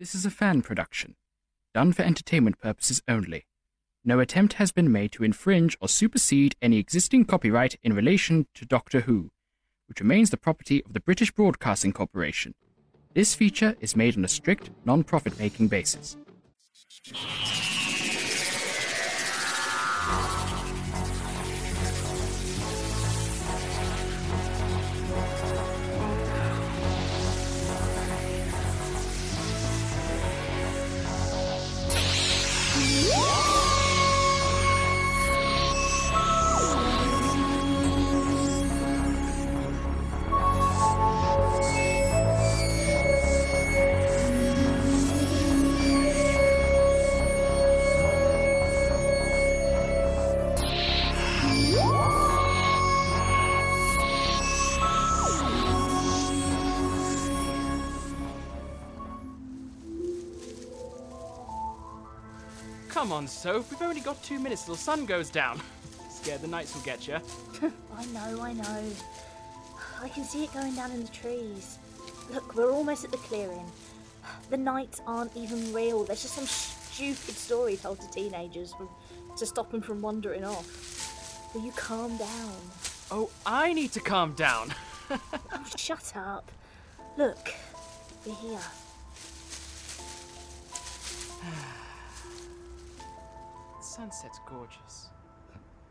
This is a fan production, done for entertainment purposes only. No attempt has been made to infringe or supersede any existing copyright in relation to Doctor Who, which remains the property of the British Broadcasting Corporation. This feature is made on a strict non profit making basis. On, Soph. We've only got two minutes till the sun goes down. Scared the knights will get you. I know, I know. I can see it going down in the trees. Look, we're almost at the clearing. The knights aren't even real. There's just some stupid story told to teenagers from, to stop them from wandering off. Will you calm down? Oh, I need to calm down. Oh, shut up. Look, we're here. Sunset's gorgeous.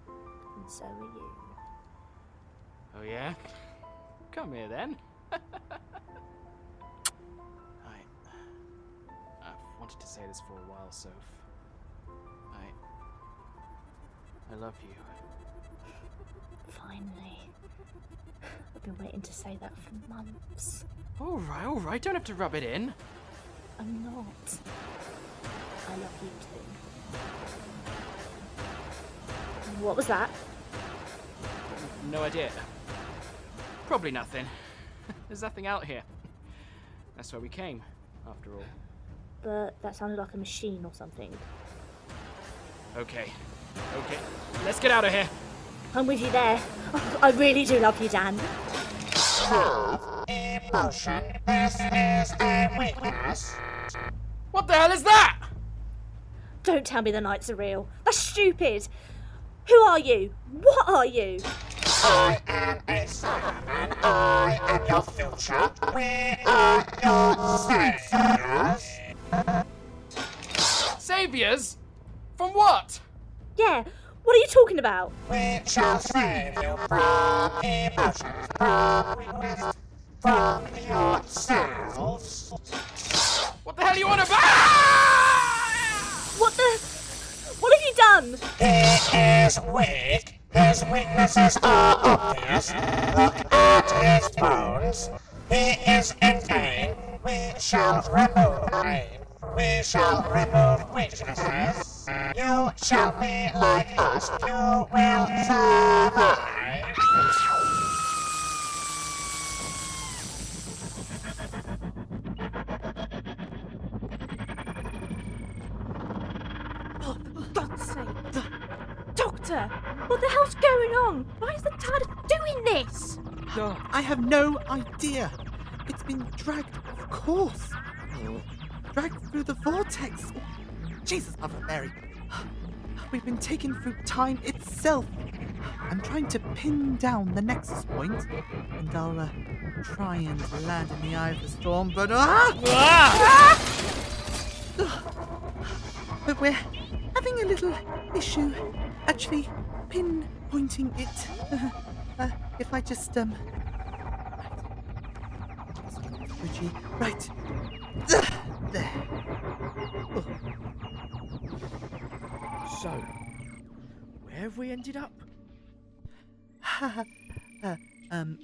And so are you. Oh, yeah? Come here then. I. I've wanted to say this for a while, Soph. I. I love you. Finally. I've been waiting to say that for months. Alright, alright, don't have to rub it in. I'm not. I love you too. What was that? No idea. Probably nothing. There's nothing out here. That's where we came, after all. But that sounded like a machine or something. Okay. Okay. Let's get out of here. I'm with you there. I really do love you, Dan. Emotion. This is a weakness. What the hell is that? Don't tell me the knights are real. That's stupid. Who are you? What are you? I am a Cyberman. I am your future. We are your saviors. Saviors? From what? Yeah, what are you talking about? We shall save you from emotions, from weakness, from yourselves. What the hell are you on about? Ah! What the. What have you done? He is weak. His weaknesses are obvious. Look at his bones. He is in pain. We shall remove pain. We shall remove weaknesses. You shall be like us. You will survive. Doctor, what the hell's going on? Why is the TARDIS doing this? No, I have no idea. It's been dragged, of course. Dragged through the vortex. Jesus, Mother Mary. We've been taken through time itself. I'm trying to pin down the nexus point, and I'll uh, try and land in the eye of the storm, but ah! But we're having a little issue actually pinpointing it. Uh, if I just um. Switchy. Right. There. Oh. So, where have we ended up? uh, um,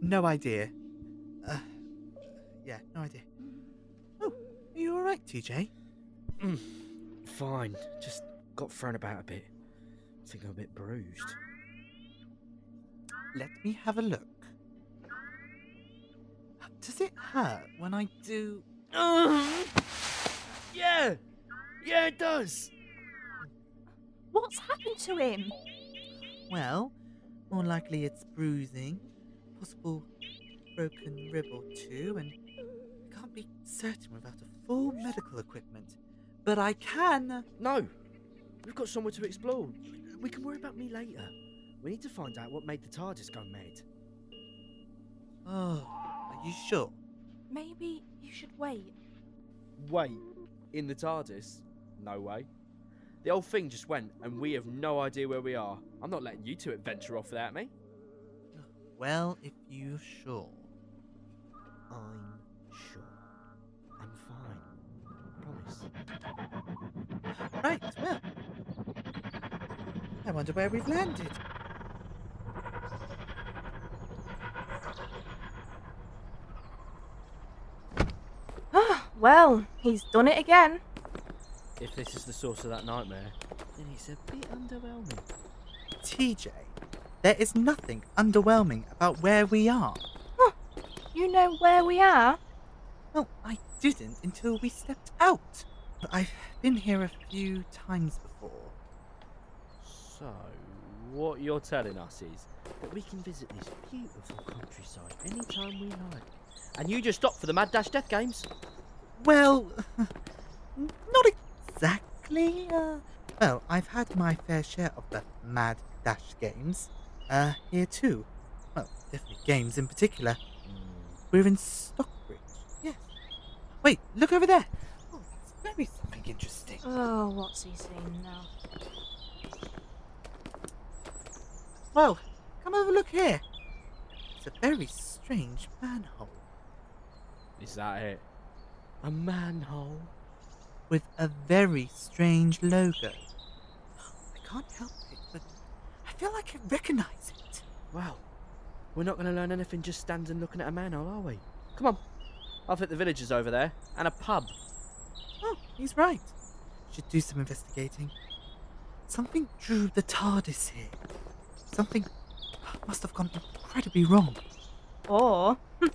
no idea. Uh, yeah, no idea. Oh, are you alright, TJ? Mm, fine, just got thrown about a bit. I think I'm a bit bruised. Let me have a look. Does it hurt when I do. Yeah! Yeah, it does! What's happened to him? Well, more likely it's bruising, possible broken rib or two, and I can't be certain without a full medical equipment, but I can. No! We've got somewhere to explore. We can worry about me later. We need to find out what made the TARDIS go mad. Oh, are you sure? Maybe you should wait. Wait, in the TARDIS? No way. The old thing just went, and we have no idea where we are. I'm not letting you two adventure off without me. Well, if you're sure. I'm sure. I'm fine. Promise. Right, well. I wonder where we've landed. Ah, well, he's done it again. If this is the source of that nightmare, then it's a bit underwhelming. TJ, there is nothing underwhelming about where we are. You know where we are? Well, I didn't until we stepped out. But I've been here a few times before. So, what you're telling us is that we can visit this beautiful countryside anytime we like. And you just stop for the Mad Dash Death Games? Well, not exactly. Uh, well, I've had my fair share of the Mad Dash games. Uh, here too. Well, definitely games in particular. We're in Stockbridge. Yes. Wait, look over there. Oh, that's very something interesting. Oh, what's he saying now? Well, come over look here. It's a very strange manhole Is that it? A manhole? with a very strange logo. I can't help it, but I feel like I recognize it. Well, we're not going to learn anything just standing looking at a manhole, are we? Come on. I think the village is over there, and a pub. Oh, he's right. Should do some investigating. Something drew the TARDIS here. Something must have gone incredibly wrong. Or, hmm,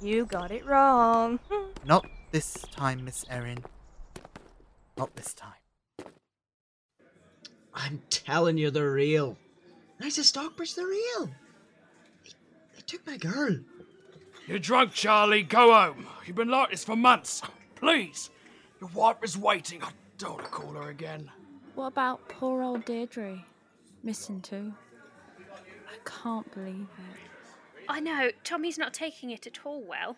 you got it wrong. Hmm. Not this time, Miss Erin. Not this time. I'm telling you, they're real. Knights of Stockbridge, they're real. They, they took my girl. You're drunk, Charlie. Go home. You've been like this for months. Please. Your wife is waiting. I don't want to call her again. What about poor old Deirdre? Missing too. I can't believe it. I know, Tommy's not taking it at all well.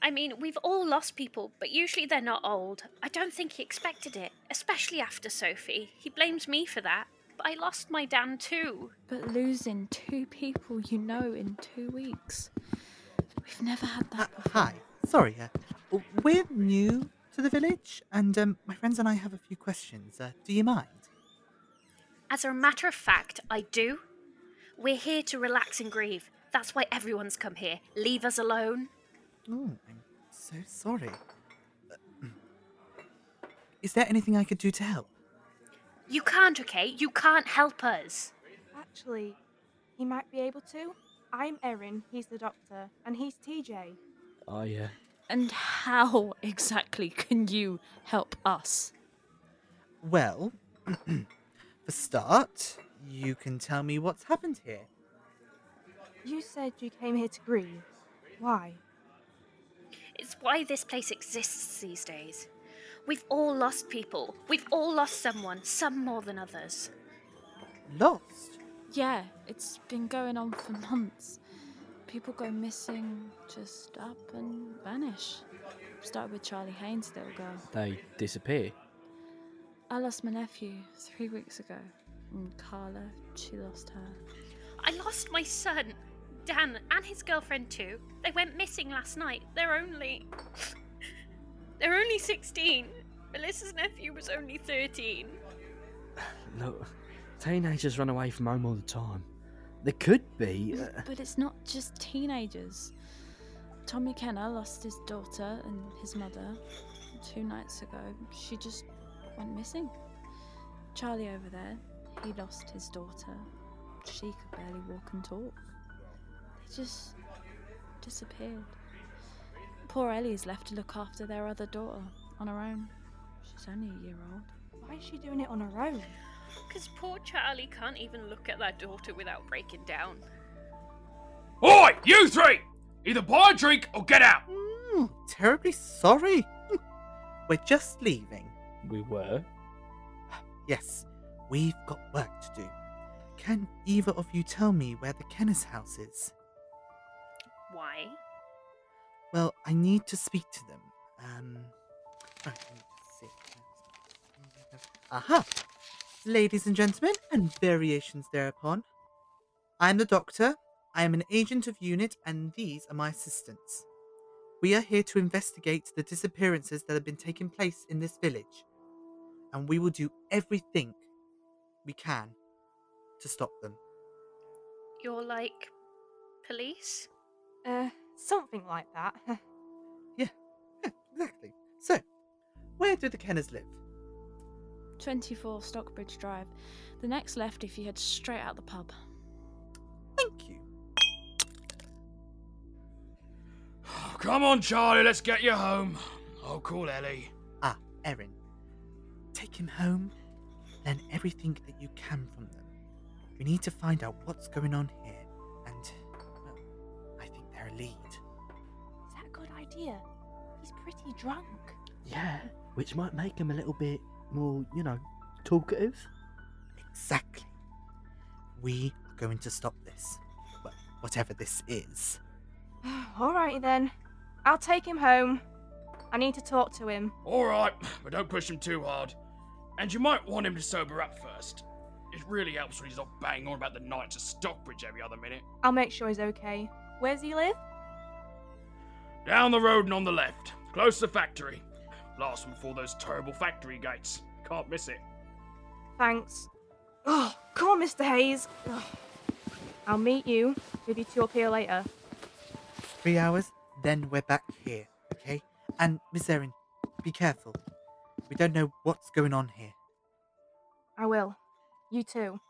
I mean, we've all lost people, but usually they're not old. I don't think he expected it, especially after Sophie. He blames me for that. But I lost my Dan too. But losing two people you know in two weeks. We've never had that before. Hi. Sorry, uh, we're new to the village, and um, my friends and I have a few questions. Uh, do you mind? As a matter of fact, I do. We're here to relax and grieve. That's why everyone's come here. Leave us alone. Oh, I'm so sorry. Uh, Is there anything I could do to help? You can't, okay? You can't help us. Actually, he might be able to. I'm Erin, he's the doctor, and he's TJ. Oh, yeah. And how exactly can you help us? Well, for start, you can tell me what's happened here. You said you came here to grieve. Why? It's why this place exists these days. We've all lost people. We've all lost someone, some more than others. Lost? Yeah, it's been going on for months. People go missing, just up and vanish. Started with Charlie Hayes' little girl. They disappear. I lost my nephew three weeks ago. And Carla, she lost her. I lost my son, Dan, and his girlfriend too. They went missing last night. They're only. They're only 16. Melissa's nephew was only 13. Look, teenagers run away from home all the time. There could be. Uh, But it's not just teenagers. Tommy Kenner lost his daughter and his mother two nights ago. She just went missing. Charlie over there, he lost his daughter. She could barely walk and talk. They just disappeared. Poor Ellie's left to look after their other daughter on her own. She's only a year old. Why is she doing it on her own? Because poor Charlie can't even look at that daughter without breaking down. Oi, you three! Either buy a drink or get out! Mm, terribly sorry. we're just leaving. We were. Yes, we've got work to do. Can either of you tell me where the Kenner's house is? Why? Well, I need to speak to them. Um. right, let me. Aha! Ladies and gentlemen, and variations thereupon. I am the doctor. I am an agent of UNIT, and these are my assistants. We are here to investigate the disappearances that have been taking place in this village, and we will do everything we can to stop them. You're like police? Uh, something like that. Yeah, yeah, exactly. So, where do the Kenners live? 24 Stockbridge Drive. The next left if you head straight out the pub. Thank you. Come on, Charlie, let's get you home. I'll call Ellie. Ah, Erin. Take him home, learn everything that you can from them. We need to find out what's going on here, and, well, I think they're a lead. Is that a good idea? He's pretty drunk. Yeah, which might make him a little bit more, you know, talkative. Exactly. We are going to stop this. Well, whatever this is. Alrighty then. I'll take him home. I need to talk to him. Alright, but don't push him too hard. And you might want him to sober up first. It really helps when he's not banging on about the knights at Stockbridge every other minute. I'll make sure he's okay. Where's he live? Down the road and on the left, close to the factory. Last one before those terrible factory gates. Can't miss it. Thanks. Oh, come on, Mr. Hayes. Ugh. I'll meet you with you two up here later. Three hours, then we're back here, okay? And, Miss Erin, be careful. We don't know what's going on here. I will. You too.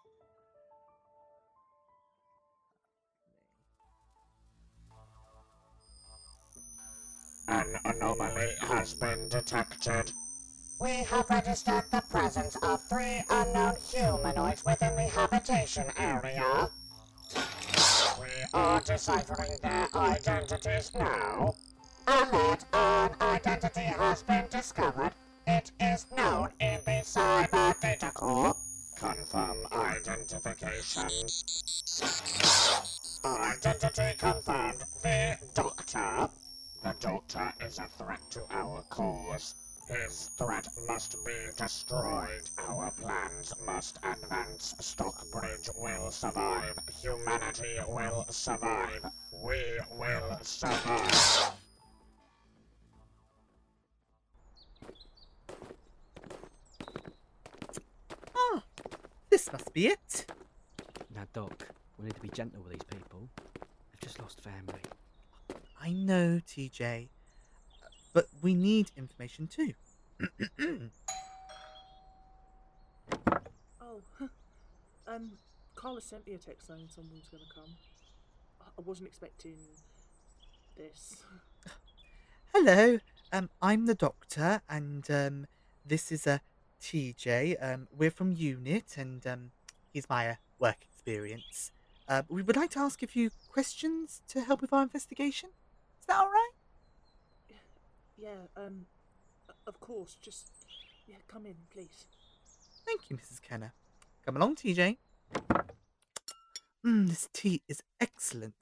An anomaly has been detected. We have registered the presence of three unknown humanoids within the habitation area. We are deciphering their identities now. And that an identity has been discovered. It is known in the Cyber Data Core. Confirm identification. Identity confirmed. The Doctor. The Doctor is a threat to our cause. His threat must be destroyed. Our plans must advance. Stockbridge will survive. Humanity will survive. We will survive. Ah, this must be it. Now, Doc, we need to be gentle with these people. They've just lost family. I know, TJ. But we need information too. Oh, um, Carla sent me a text saying someone's going to come. I- wasn't expecting this. Hello, um, I'm the doctor, and um, this is a TJ. Um, we're from Unit, and um, here's my uh, work experience. Uh, we would like to ask a few questions to help with our investigation. Is that all right? Yeah, um, of course, just, yeah, come in, please. Thank you, Mrs. Kenner. Come along, TJ. Mmm, this tea is excellent.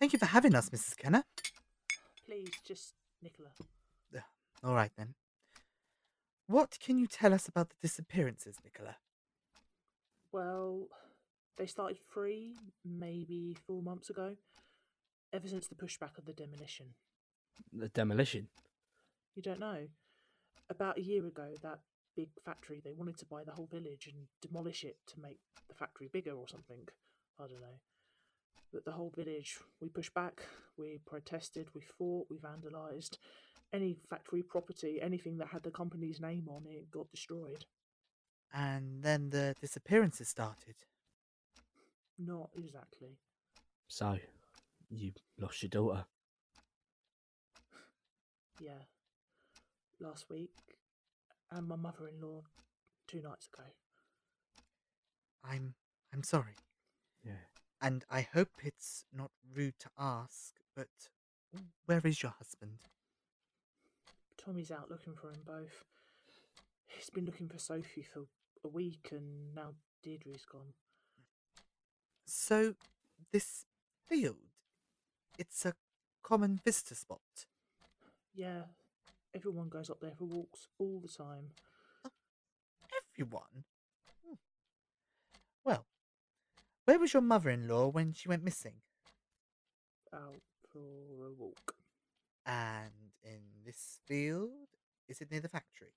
Thank you for having us, Mrs. Kenner. Please, just Nicola. All right then. What can you tell us about the disappearances, Nicola? Well, they started three, maybe four months ago. Ever since the pushback of the demolition. The demolition. You don't know? About a year ago, that big factory, they wanted to buy the whole village and demolish it to make the factory bigger or something. I don't know. But the whole village, we pushed back, we protested, we fought, we vandalised. Any factory property, anything that had the company's name on it, got destroyed. And then the disappearances started. Not exactly. So, you lost your daughter. Yeah. Last week. And my mother in law two nights ago. I'm I'm sorry. Yeah. And I hope it's not rude to ask, but where is your husband? Tommy's out looking for them both. He's been looking for Sophie for a week, and now Deirdre's gone. So, this field, it's a common visitor spot. Yeah, everyone goes up there for walks all the time. Everyone? Hmm. Well, where was your mother in law when she went missing? Out for a walk. And in this field, is it near the factory?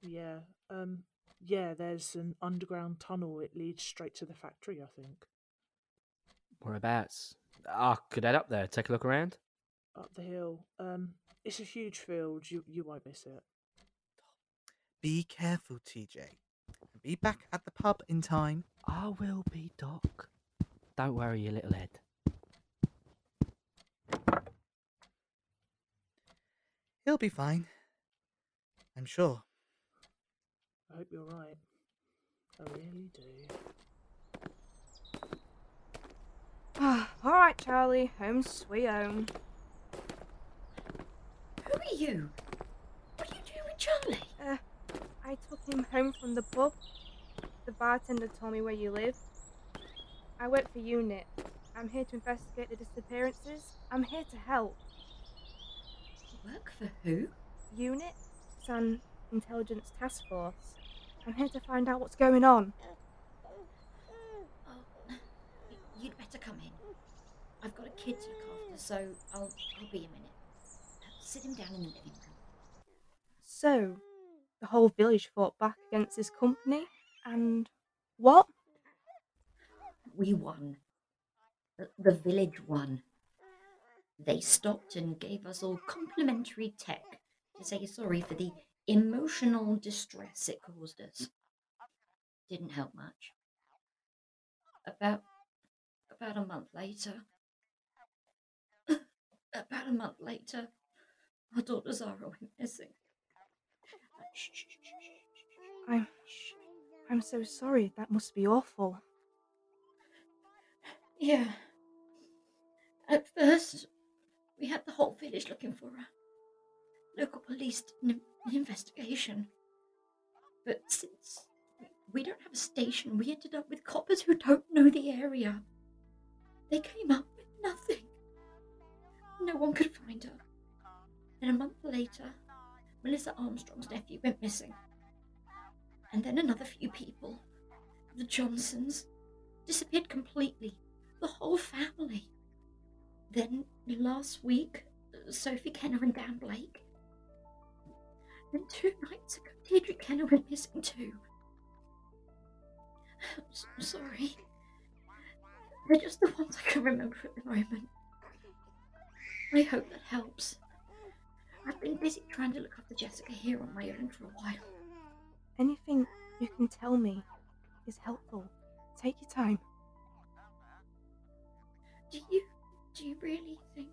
Yeah, um, yeah. There's an underground tunnel. It leads straight to the factory. I think Whereabouts? I could head up there, take a look around. up the hill. Um, it's a huge field. You you won't miss it. Be careful, TJ. Be back at the pub in time. I will be, Doc. Don't worry, you little head. He'll be fine. I'm sure. I hope you're right. I really do. Ah, all right, Charlie. Home sweet home. Who are you? What are you doing with Charlie? Uh, I took him home from the pub. The bartender told me where you live. I work for UNIT. I'm here to investigate the disappearances. I'm here to help. Work for who? UNIT? It's an intelligence task force. I'm here to find out what's going on. Oh, you'd better come in. I've got a kid to look after, so I'll I'll be a minute. Sit him down in the living room. So, the whole village fought back against this company, and what? We won. The, the village won. They stopped and gave us all complimentary tech to say sorry for the emotional distress it caused us. Didn't help much. About about a month later, about a month later, our daughter Zara went missing. I'm. I'm so sorry. That must be awful. Yeah. At first, we had the whole village looking for her. Local police did an investigation. But since we don't have a station, we ended up with coppers who don't know the area. They came up with nothing. No one could find her. Then a month later, Melissa Armstrong's nephew went missing. And then another few people, the Johnsons, disappeared completely. The whole family. Then last week, uh, Sophie Kenner and Dan Blake. Then two nights ago, Deirdre Kenner went missing too. I'm so sorry. They're just the ones I can remember at the moment. I hope that helps. I've been busy trying to look after Jessica here on my own for a while. Anything you can tell me is helpful. Take your time. Do you do you really think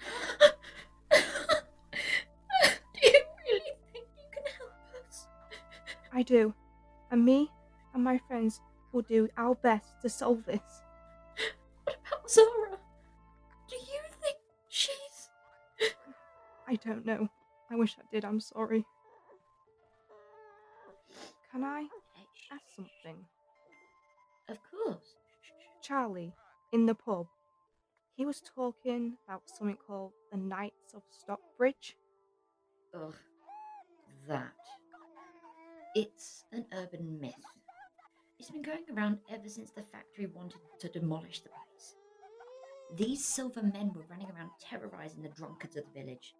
Do you really think you can help us? I do. And me and my friends will do our best to solve this. What about Zara? Do you she's I don't know. I wish I did. I'm sorry. Can I ask something? Of course. Charlie, in the pub, he was talking about something called the Knights of Stockbridge. Ugh. That. It's an urban myth. It's been going around ever since the factory wanted to demolish the place. These silver men were running around terrorizing the drunkards of the village,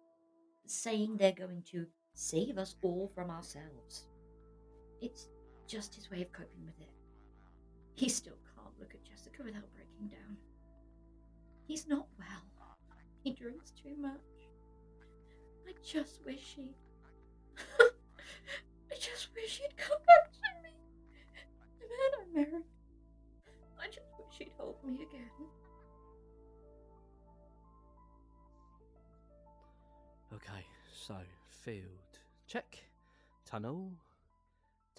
saying they're going to save us all from ourselves. It's just his way of coping with it. He still can't look at Jessica without breaking down. He's not well. He drinks too much. I just wish he. I just wish he'd come back to me. The man I married. So, field. Check. Tunnel.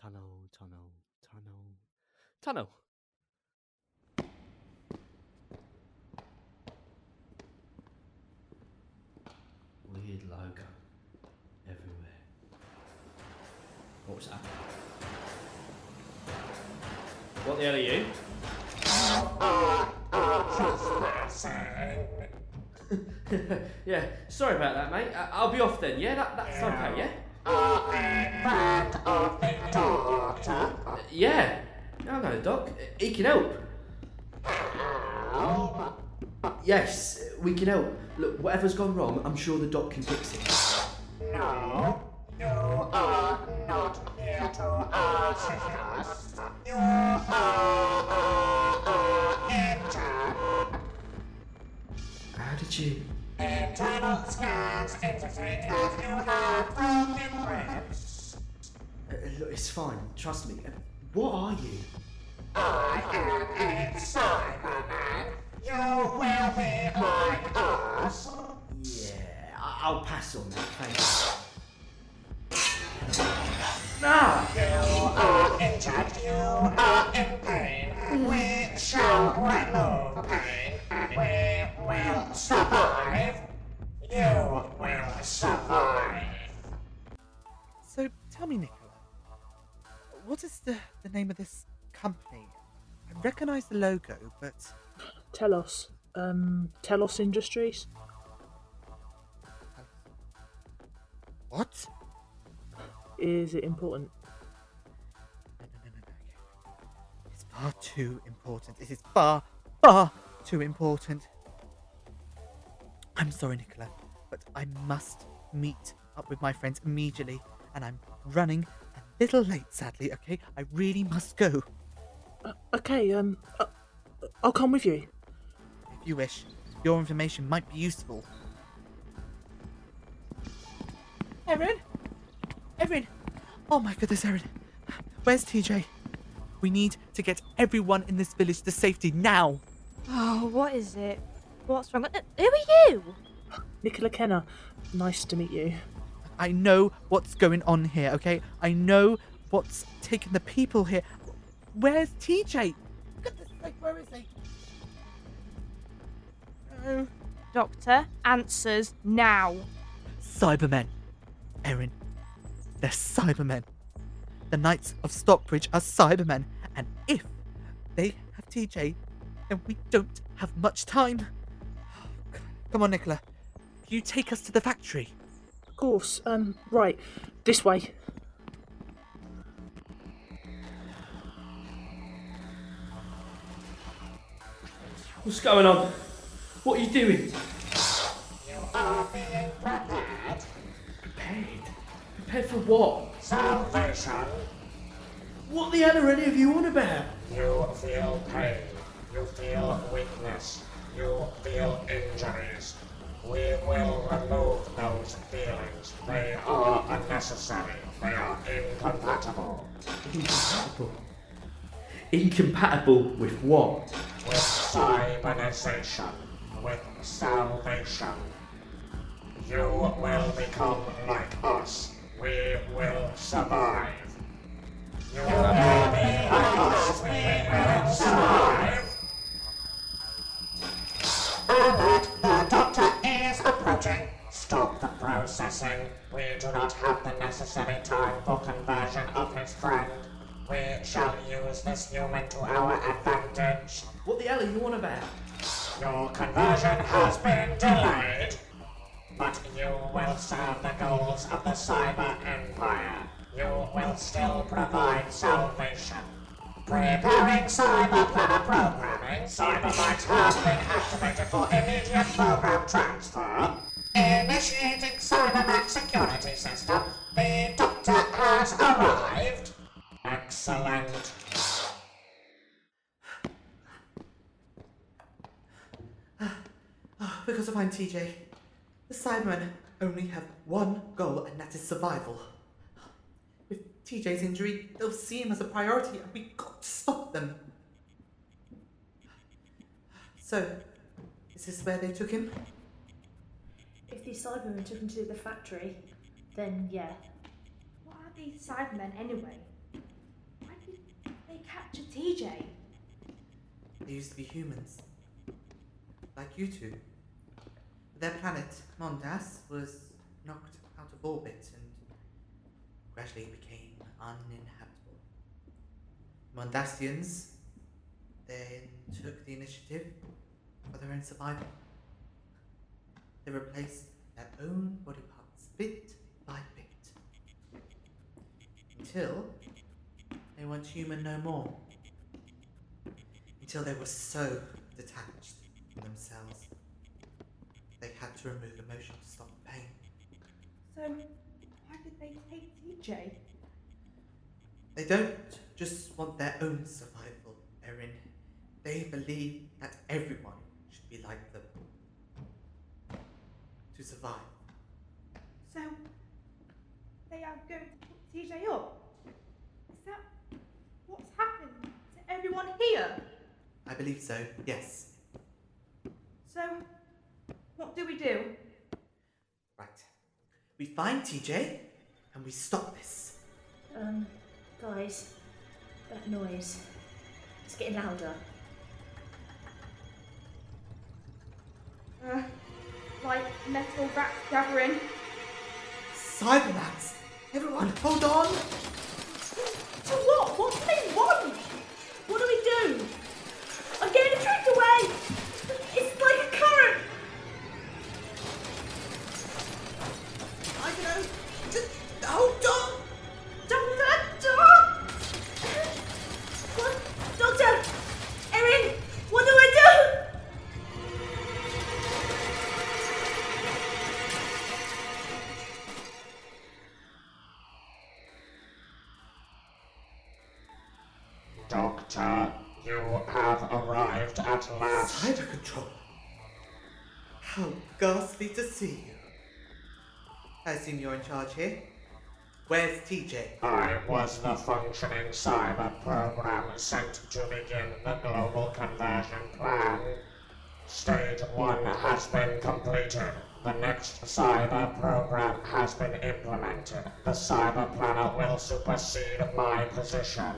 Tunnel, tunnel, tunnel, tunnel. Weird logo everywhere. What was that? What the hell are you? Ah! yeah, sorry about that, mate. I- I'll be off then, yeah? That, that's okay, yeah? Uh, yeah. No, no, Doc. He can help. Yes, we can help. Look, whatever's gone wrong, I'm sure the Doc can fix it. No, you are not here to ask us. You are How you... Internal scans indicate that you have broken ribs. Uh, look, it's fine. Trust me. Uh, What are you? I am a Cyberman. You will be like us. Yeah, I- I'll pass on that, thanks. Nah! You are injured. You are in pain. We shall remove pain. We will survive. You will survive. So tell me, Nicola, what is the, the name of this company? I recognise the logo, but Telos. Um, Telos Industries. what? Is it important? No, no, no, no, no. It's far too important. It is far, far too important. I'm sorry, Nicola, but I must meet up with my friends immediately, and I'm running a little late, sadly. Okay, I really must go. Uh, okay, um, uh, I'll come with you. If you wish, your information might be useful. Erin, Erin, oh my goodness, Erin, where's TJ? We need to get everyone in this village to safety now. Oh, what is it? What's wrong? Uh, Who are you? Nicola Kenner. Nice to meet you. I know what's going on here, okay? I know what's taking the people here. Where's TJ? Goodness sake, where is he? Oh. Doctor, answers now. Cybermen. Erin, they're Cybermen. The Knights of Stockbridge are Cybermen, and if they have TJ, then we don't have much time. Come on, Nicola. You take us to the factory. Of course. Um, right. This way. What's going on? What are you doing? You are being prepared. Prepared? Prepared for what? Salvation. What the hell are any of you on about? You feel pain. You feel weakness. You feel injuries. We will remove those feelings. They are unnecessary. They are incompatible. Incompatible. Incompatible with what? With cybernization. With salvation. You will become like us. We will survive. You will be like us. We will survive. The doctor is approaching. Stop the processing. We do not have the necessary time for conversion of his friend. We shall use this human to our advantage. What the hell are you on about? Your conversion has been delayed, but you will serve the goals of the Cyber Empire. You will still provide salvation. Preparing Cyber eh? programming. Cybermites have been activated for immediate program transfer. Initiating Cyberman security system. The Doctor has arrived. Excellent. Oh, because of I'm TJ. The Cybermen only have one goal, and that is survival. With TJ's injury, they'll see him as a priority, and we got to stop them. So, is this where they took him? If these Cybermen took him to the factory, then yeah. What are these Cybermen anyway? Why did they capture TJ? They used to be humans. Like you two. Their planet, Mondas, was knocked out of orbit, and gradually became uninhabitable. Mondasians then took the initiative for their own survival. They replaced their own body parts bit by bit until they weren't human no more. Until they were so detached from themselves, they had to remove emotion to stop pain. So, why did they take TJ? They don't just want their own survival, Erin. They believe that everyone should be like them. To survive. So, they are going to put TJ up? Is that what's happened to everyone here? I believe so, yes. So, what do we do? Right. We find TJ and we stop this. Um, guys, that noise. It's getting louder. Uh, like metal rats gathering. Cybermats! Everyone, hold on! To what? What do they want? What do we do? I'm getting dragged away! Assume you're in charge here. Where's TJ? I was the functioning cyber program sent to begin the global conversion plan. Stage one has been completed. The next cyber program has been implemented. The cyber planner will supersede my position.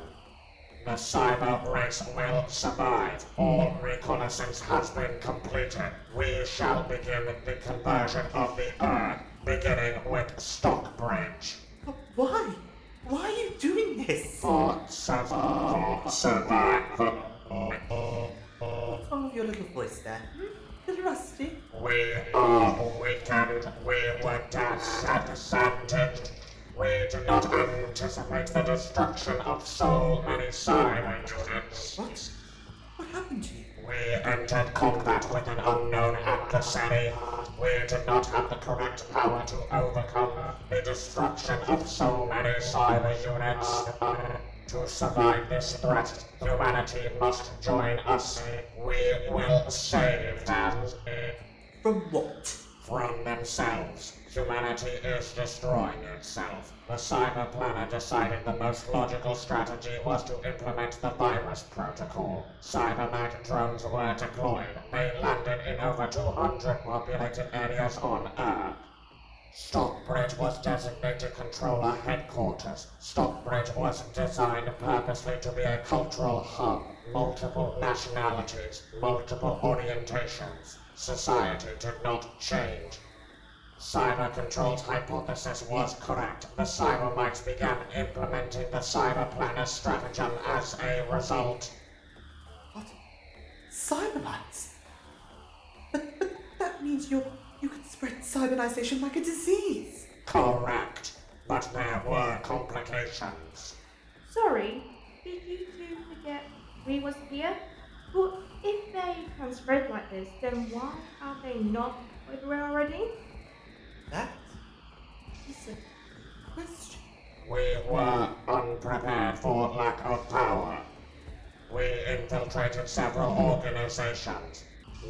The cyber race will survive. All reconnaissance has been completed. We shall begin the conversion of the Earth, beginning with Stockbridge. Why? Why are you doing this? For survival. For survival. What's wrong with your little voice there? Hmm? Little rusty? We are weakened. We were disadvantaged. We do not anticipate the destruction of so many cyber units. What? What happened to you? We entered combat with an unknown adversary. We did not have the correct power to overcome the destruction of so many cyber units. To survive this threat, humanity must join us. We will save them. From what? From themselves. Humanity is destroying itself. The cyber planner decided the most logical strategy was to implement the virus protocol. Cybermag drones were deployed. They landed in over 200 populated areas on Earth. Stockbridge was designated controller headquarters. Stockbridge was designed purposely to be a cultural hub. Multiple nationalities, multiple orientations. Society did not change. Cyber Control's hypothesis was correct. The Cybermites began implementing the Cyber Planner stratagem as a result. What? Cybermites? But, but that means you're, you could spread cybernization like a disease. Correct. But there were complications. Sorry, did you two forget we was here? But if they can spread like this, then why are they not everywhere already? That is a question. We were unprepared for lack of power. We infiltrated several organizations,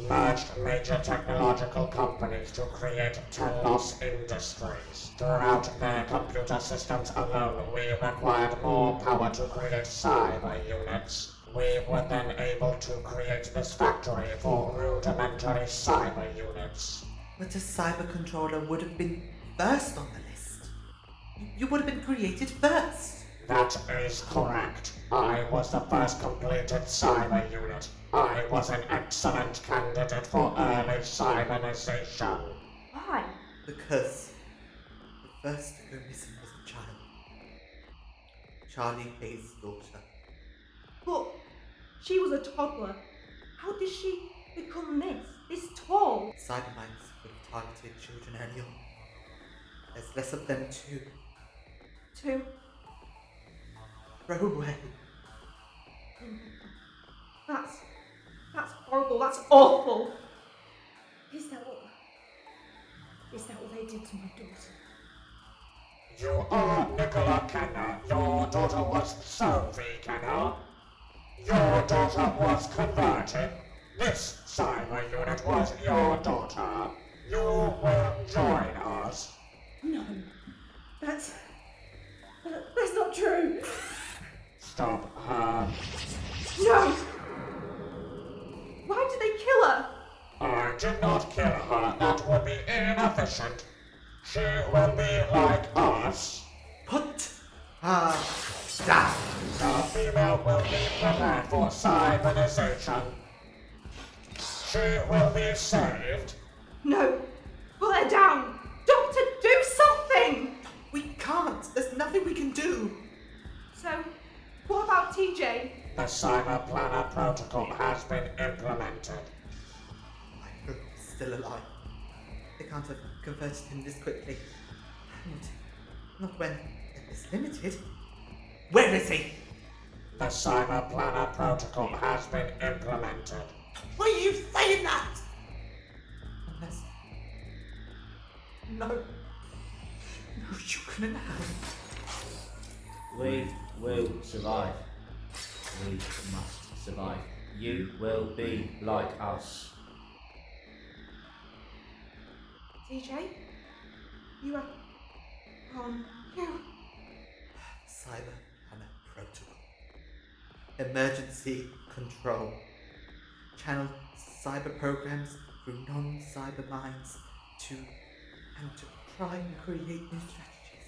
merged major technological companies to create Telos Industries. Throughout their computer systems alone, we required more power to create cyber units. We were then able to create this factory for rudimentary cyber units. But a cyber controller would have been first on the list. You would have been created first. That is correct. I was the first completed cyber unit. I was an excellent candidate for early cybernization. Why? Because the first to go missing was a child. Charlie Hayes' daughter. But she was a toddler. How did she become this? This tall? Cybermites would have targeted children early on. There's less of them too. Two. Throw away. That's that's horrible. That's awful. Is that what? Is that what they did to my daughter? You are Nicola Kenner. Your daughter was Sophie Kenner. Your daughter was converted. This cyber unit was your daughter. You will join us. No, that's that's not true. Stop her. No. Why did they kill her? I did not kill her. That would be inefficient. She will be like us. Put her down. The female will be prepared for cybernization. She will be saved. No. Put her down. Doctor, do something. We can't. There's nothing we can do. So, what about TJ? The Cyber Planner protocol has been implemented. I hope he's still alive. They can't have converted him this quickly. Not, not when it was limited. Where is he? The Cyber Planner protocol has been implemented. Why are you saying that? No. No, you couldn't have. We will survive. We must survive. You will be like us. TJ? You are. Um, you. Cyber Planner Protocol. Emergency control. Channel cyber programs through non cyber minds to and to try and create new strategies.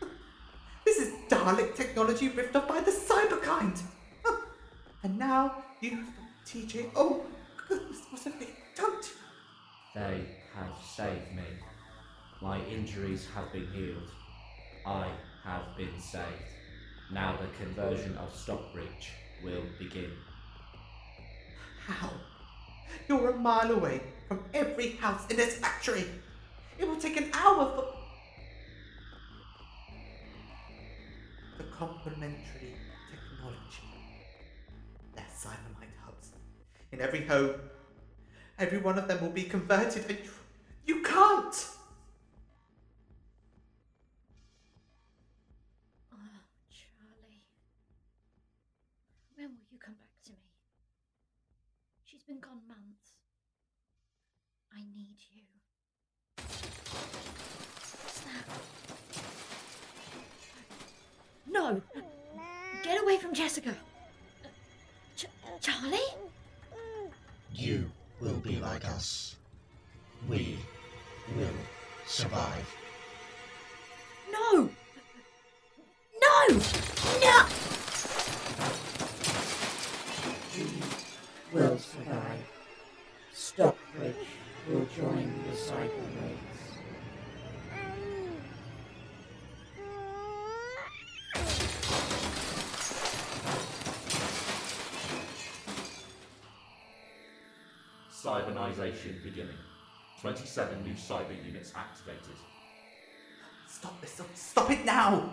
This is Dalek technology ripped off by the cyberkind. And now you, have TJ. Oh goodness, what have they done to They have saved me. My injuries have been healed. I have been saved. Now the conversion of Stockbridge will begin. How? You're a mile away from every house in this factory. It will take an hour for. The complementary technology. They're Cybermind hubs. In every home. Every one of them will be converted, and you, you can't! No! Get away from Jessica! Ch- Charlie? You will be like us. We will survive. No! No! No! We will survive. Stockbridge will join the cyber race. Cybernization beginning. 27 new cyber units activated. Stop this! Stop it now!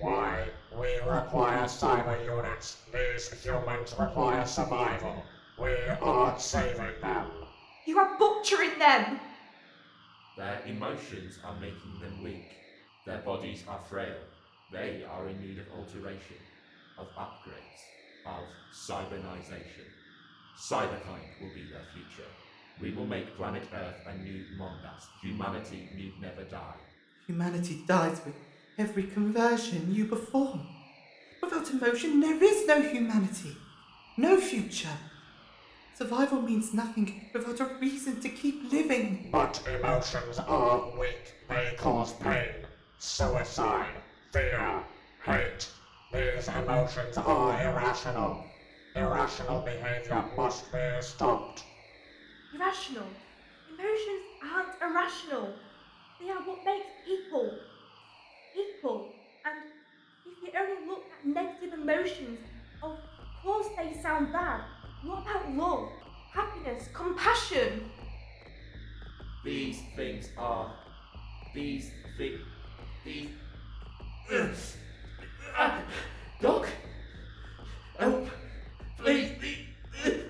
Why? We require cyber units. These humans require survival. We are saving them. You are butchering them! Their emotions are making them weak. Their bodies are frail. They are in need of alteration, of upgrades, of cybernization. Cyberkind will be their future. We will make planet Earth a new Mondas. Humanity need never die. Humanity dies with every conversion you perform. Without emotion, there is no humanity, no future. Survival means nothing without a reason to keep living. But emotions are weak. They cause pain, suicide, fear, hate. These emotions are irrational. Irrational behavior must be stopped. Irrational. Emotions aren't irrational. They are what makes people people. And if you only look at negative emotions. Of course they sound bad. What about love, happiness, compassion? These things are. These things. These. Ah, Doc? Help! Please! These,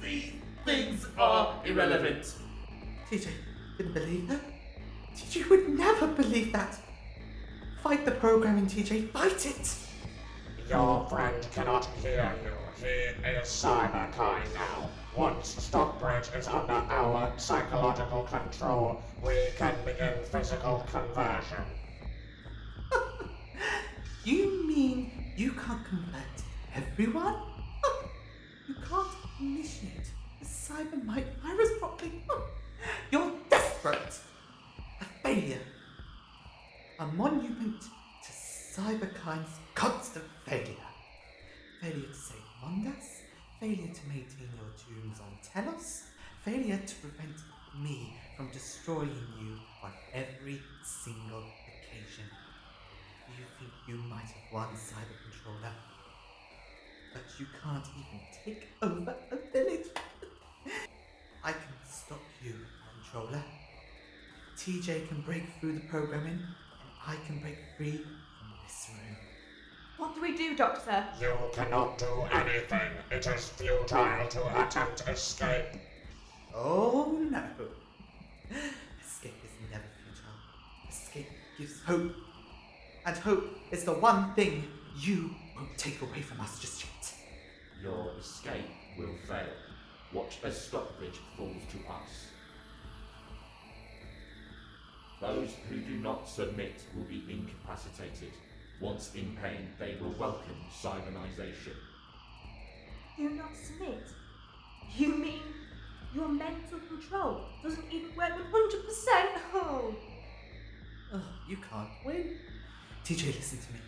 these things are irrelevant. TJ didn't believe that? TJ would never believe that. Fight the programming, TJ. Fight it! Your friend cannot hear you. He is cyberkind now. Once Stockbridge is under our psychological control, we can begin physical conversion. You mean you can't convert everyone? You can't initiate the cybermite virus properly? Oh, you're desperate! A failure. A monument to cyberkind's constant failure. Failure to save Mondas, failure to maintain your tombs on Telos, failure to prevent me from destroying you on every single occasion. You think you might have won Cyber Controller, but you can't even take over a village. I can stop you, Controller. TJ can break through the programming, and I can break free from this room. What do we do, Doctor? You cannot do anything. It is futile to attempt escape. Oh no! Escape is never futile. Escape gives hope. And hope is the one thing you won't take away from us just yet. Your escape will fail. Watch as Stockbridge falls to us. Those who do not submit will be incapacitated. Once in pain, they will welcome cybernization. Do not submit. You mean your mental control doesn't even work 100%? Oh. Oh, you can't win. TJ, listen to me.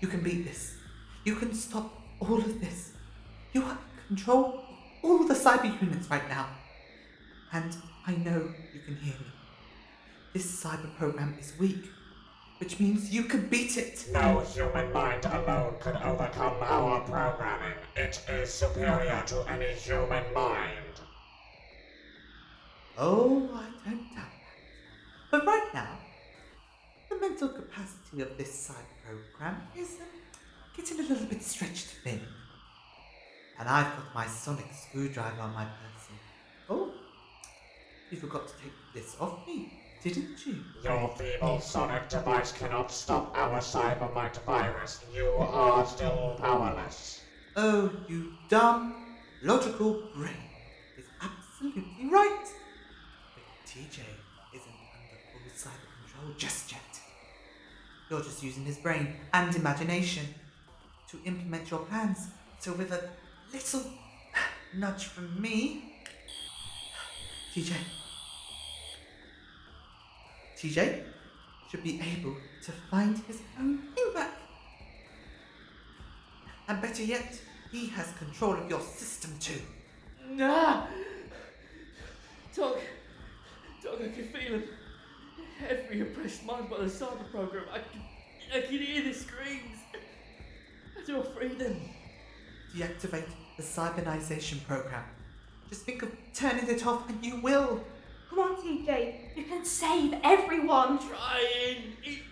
You can beat this. You can stop all of this. You have control of all the cyber units right now. And I know you can hear me. This cyber program is weak, which means you can beat it. No human mind alone could overcome our programming. It is superior to any human mind. Oh, I don't doubt that. But right now, the mental capacity of this cyber program is um, getting a little bit stretched thin. And I've got my sonic screwdriver on my person. Oh, you forgot to take this off me, didn't you? Your feeble sonic device cannot stop our cybermite virus. You are still powerless. Oh, you dumb, logical brain is absolutely right. But TJ isn't under full cyber control just yet. You're just using his brain and imagination to implement your plans. So with a little nudge from me, TJ, TJ should be able to find his own thing back. And better yet, he has control of your system too. Nah! Doc, Doc, I can feel him. Every oppressed mind by the cyber program. I can, I can hear the screams. How do I free them? Deactivate the cybernization program. Just think of turning it off and you will. Come on, TJ. You can save everyone. Trying. It...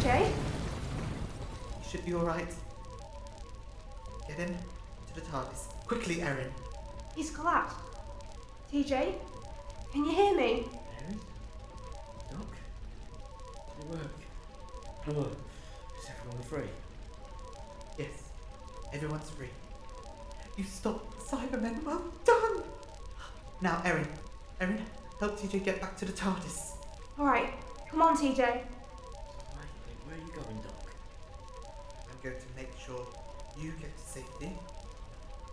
TJ? You should be alright. Get him to the TARDIS. Quickly, Erin. He's collapsed. TJ? Can you hear me? Doc? Does it work? Hello. Is everyone free? Yes, everyone's free. You stopped the Cybermen. Well done. Now, Erin. Erin, help TJ get back to the TARDIS. Alright. Come on, TJ. Where are you going, Doc? I'm going to make sure you get to safety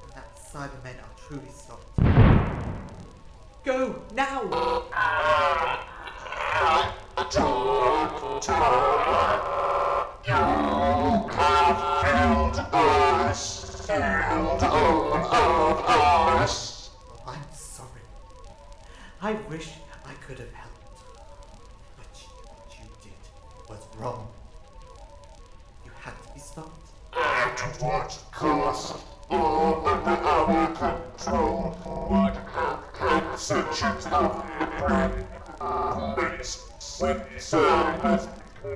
and that Cybermen are truly stopped. Go now! You have us. All of us. I'm sorry. I wish I could have helped. But what you did. was wrong. You had to be stopped. At what cost? All under our control had sections of the brain. Mixed with I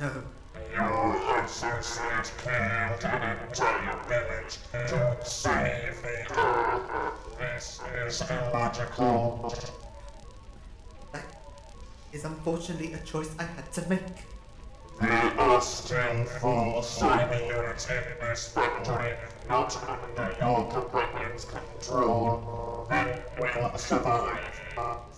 know. Your associate killed an entire village to save the This is illogical. Is unfortunately a choice I had to make. Still cyber units in this factory, not under your companion's control. They will survive.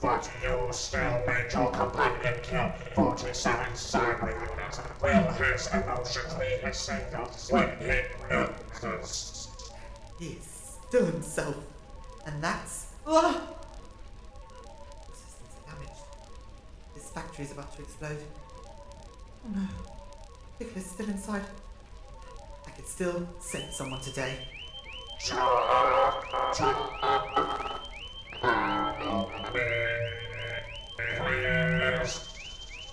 But you still made your companion kill 47 cyber units. Will his emotions be the same when he loses? He is still himself. And that's. Ah! Systems are damaged. This factory is about to explode. Oh no. Nicola's is still inside. I could still send someone today.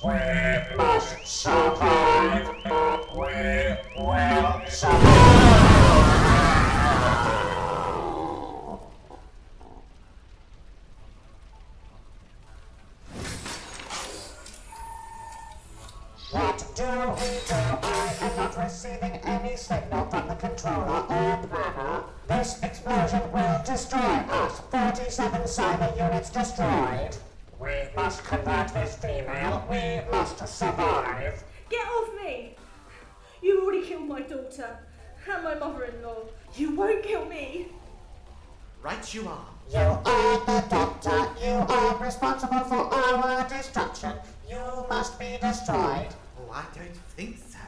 We must survive. We will survive. Do we do? I am not receiving any signal from the controller or panel. This explosion will destroy us. 47 cyber units destroyed. We must convert this female. We must survive. Get off me! You already killed my daughter and my mother-in-law. You won't kill me. Right you are. You are the doctor. You are responsible for our destruction. You must be destroyed. I don't think so.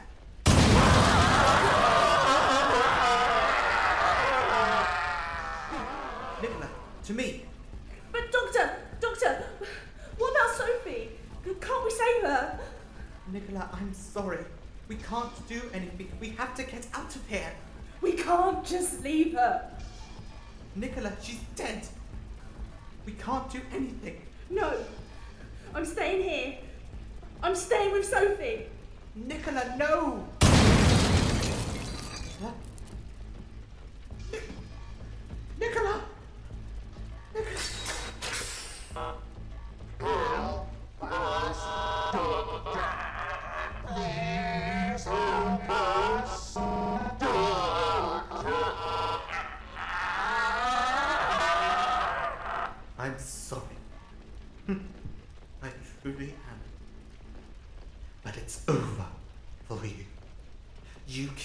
Nicola, to me. But doctor, doctor, what about Sophie? Can't we save her? Nicola, I'm sorry. We can't do anything. We have to get out of here. We can't just leave her. Nicola, she's dead. We can't do anything. No, I'm staying here. I'm staying with Sophie. Nicola, no! Nicola? Nicola! Please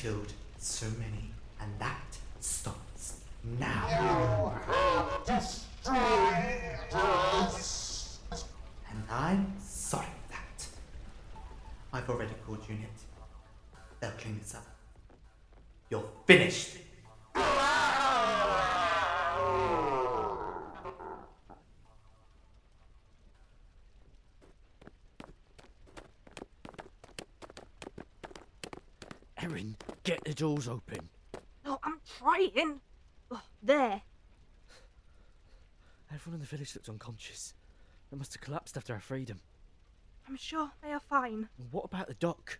killed so many, and that stops now. You have destroyed us. And I'm sorry for that. I've already called unit. They'll clean this up. You're finished. Doors open. No, I'm trying. Oh, there. Everyone in the village looked unconscious. They must have collapsed after our freedom. I'm sure they are fine. And what about the doc?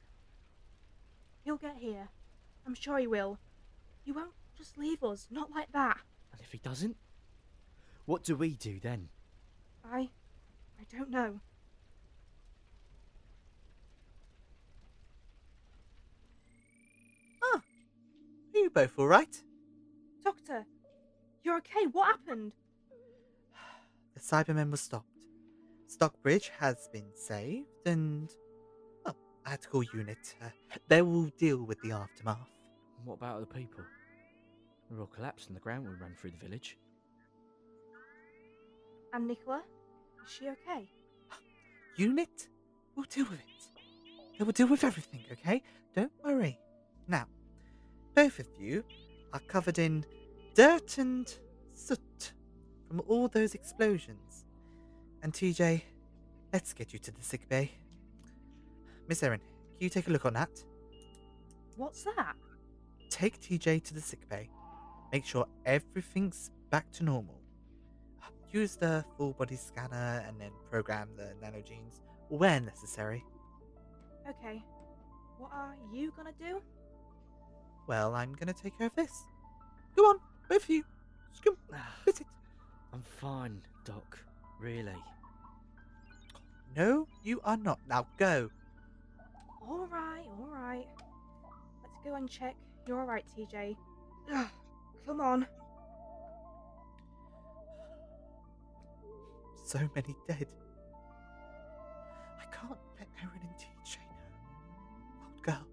He'll get here. I'm sure he will. He won't just leave us, not like that. And if he doesn't? What do we do then? I. I don't know. Are you both alright? Doctor, you're okay. What happened? The Cybermen were stopped. Stockbridge has been saved, and. Well, I had to call unit. Uh, they will deal with the aftermath. And what about other people? They're all collapsed on the ground when we ran through the village. And Nicola? Is she okay? Unit? We'll deal with it. They will deal with everything, okay? Don't worry. Now, both of you are covered in dirt and soot from all those explosions. And TJ, let's get you to the sick bay. Miss Erin, can you take a look on that? What's that? Take TJ to the sick bay. make sure everything's back to normal. Use the full body scanner and then program the nanogenes where necessary. Okay. What are you gonna do? Well, I'm gonna take care of this. Go on, both of you. Scoop, visit. I'm fine, Doc. Really. No, you are not. Now go. Alright, alright. Let's go and check. You're alright, TJ. Ugh, come on. So many dead. I can't let Erin and TJ know. Old girl.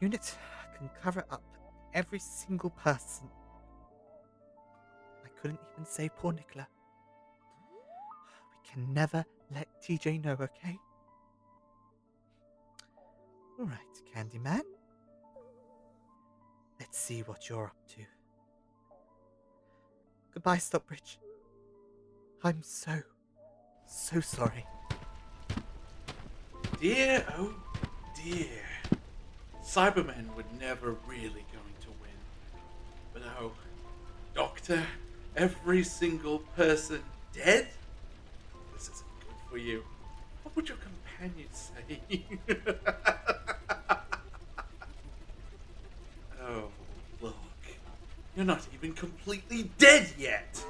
Unit can cover up every single person. I couldn't even say poor Nicola. We can never let TJ know, okay? Alright, Candyman. Let's see what you're up to. Goodbye, Stockbridge. I'm so, so sorry. Dear, oh dear. Cybermen were never really going to win. But oh, Doctor, every single person dead? This isn't good for you. What would your companion say? oh, look. You're not even completely dead yet!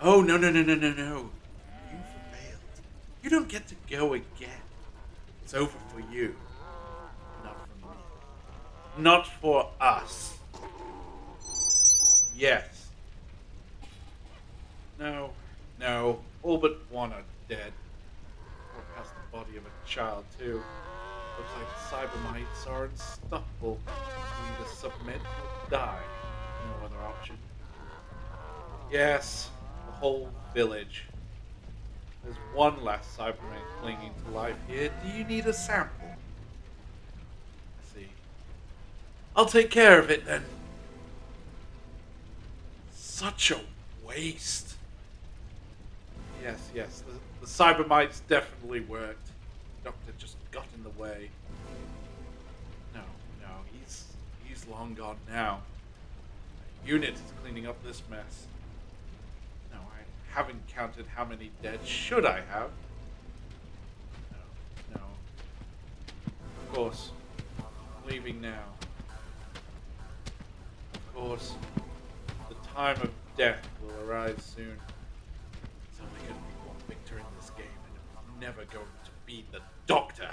Oh, no, no, no, no, no, no. You've failed. You don't get to go again. It's over for you. Not for me. Not for us. Yes. No, no. All but one are dead. Or past the body of a child, too. Looks like the cybermites are unstoppable. You either submit or die. No other option. Yes, the whole village. There's one last Cyberman clinging to life here. Do you need a sample? I see. I'll take care of it then. Such a waste. Yes, yes, the, the Cybermites definitely worked. Doctor just got in the way. No, no, he's he's long gone now. Unit is cleaning up this mess. Haven't counted how many dead. Should I have? No, no. Of course, I'm leaving now. Of course, the time of death will arrive soon. It's only going to be one victor in this game, and I'm never going to be the Doctor.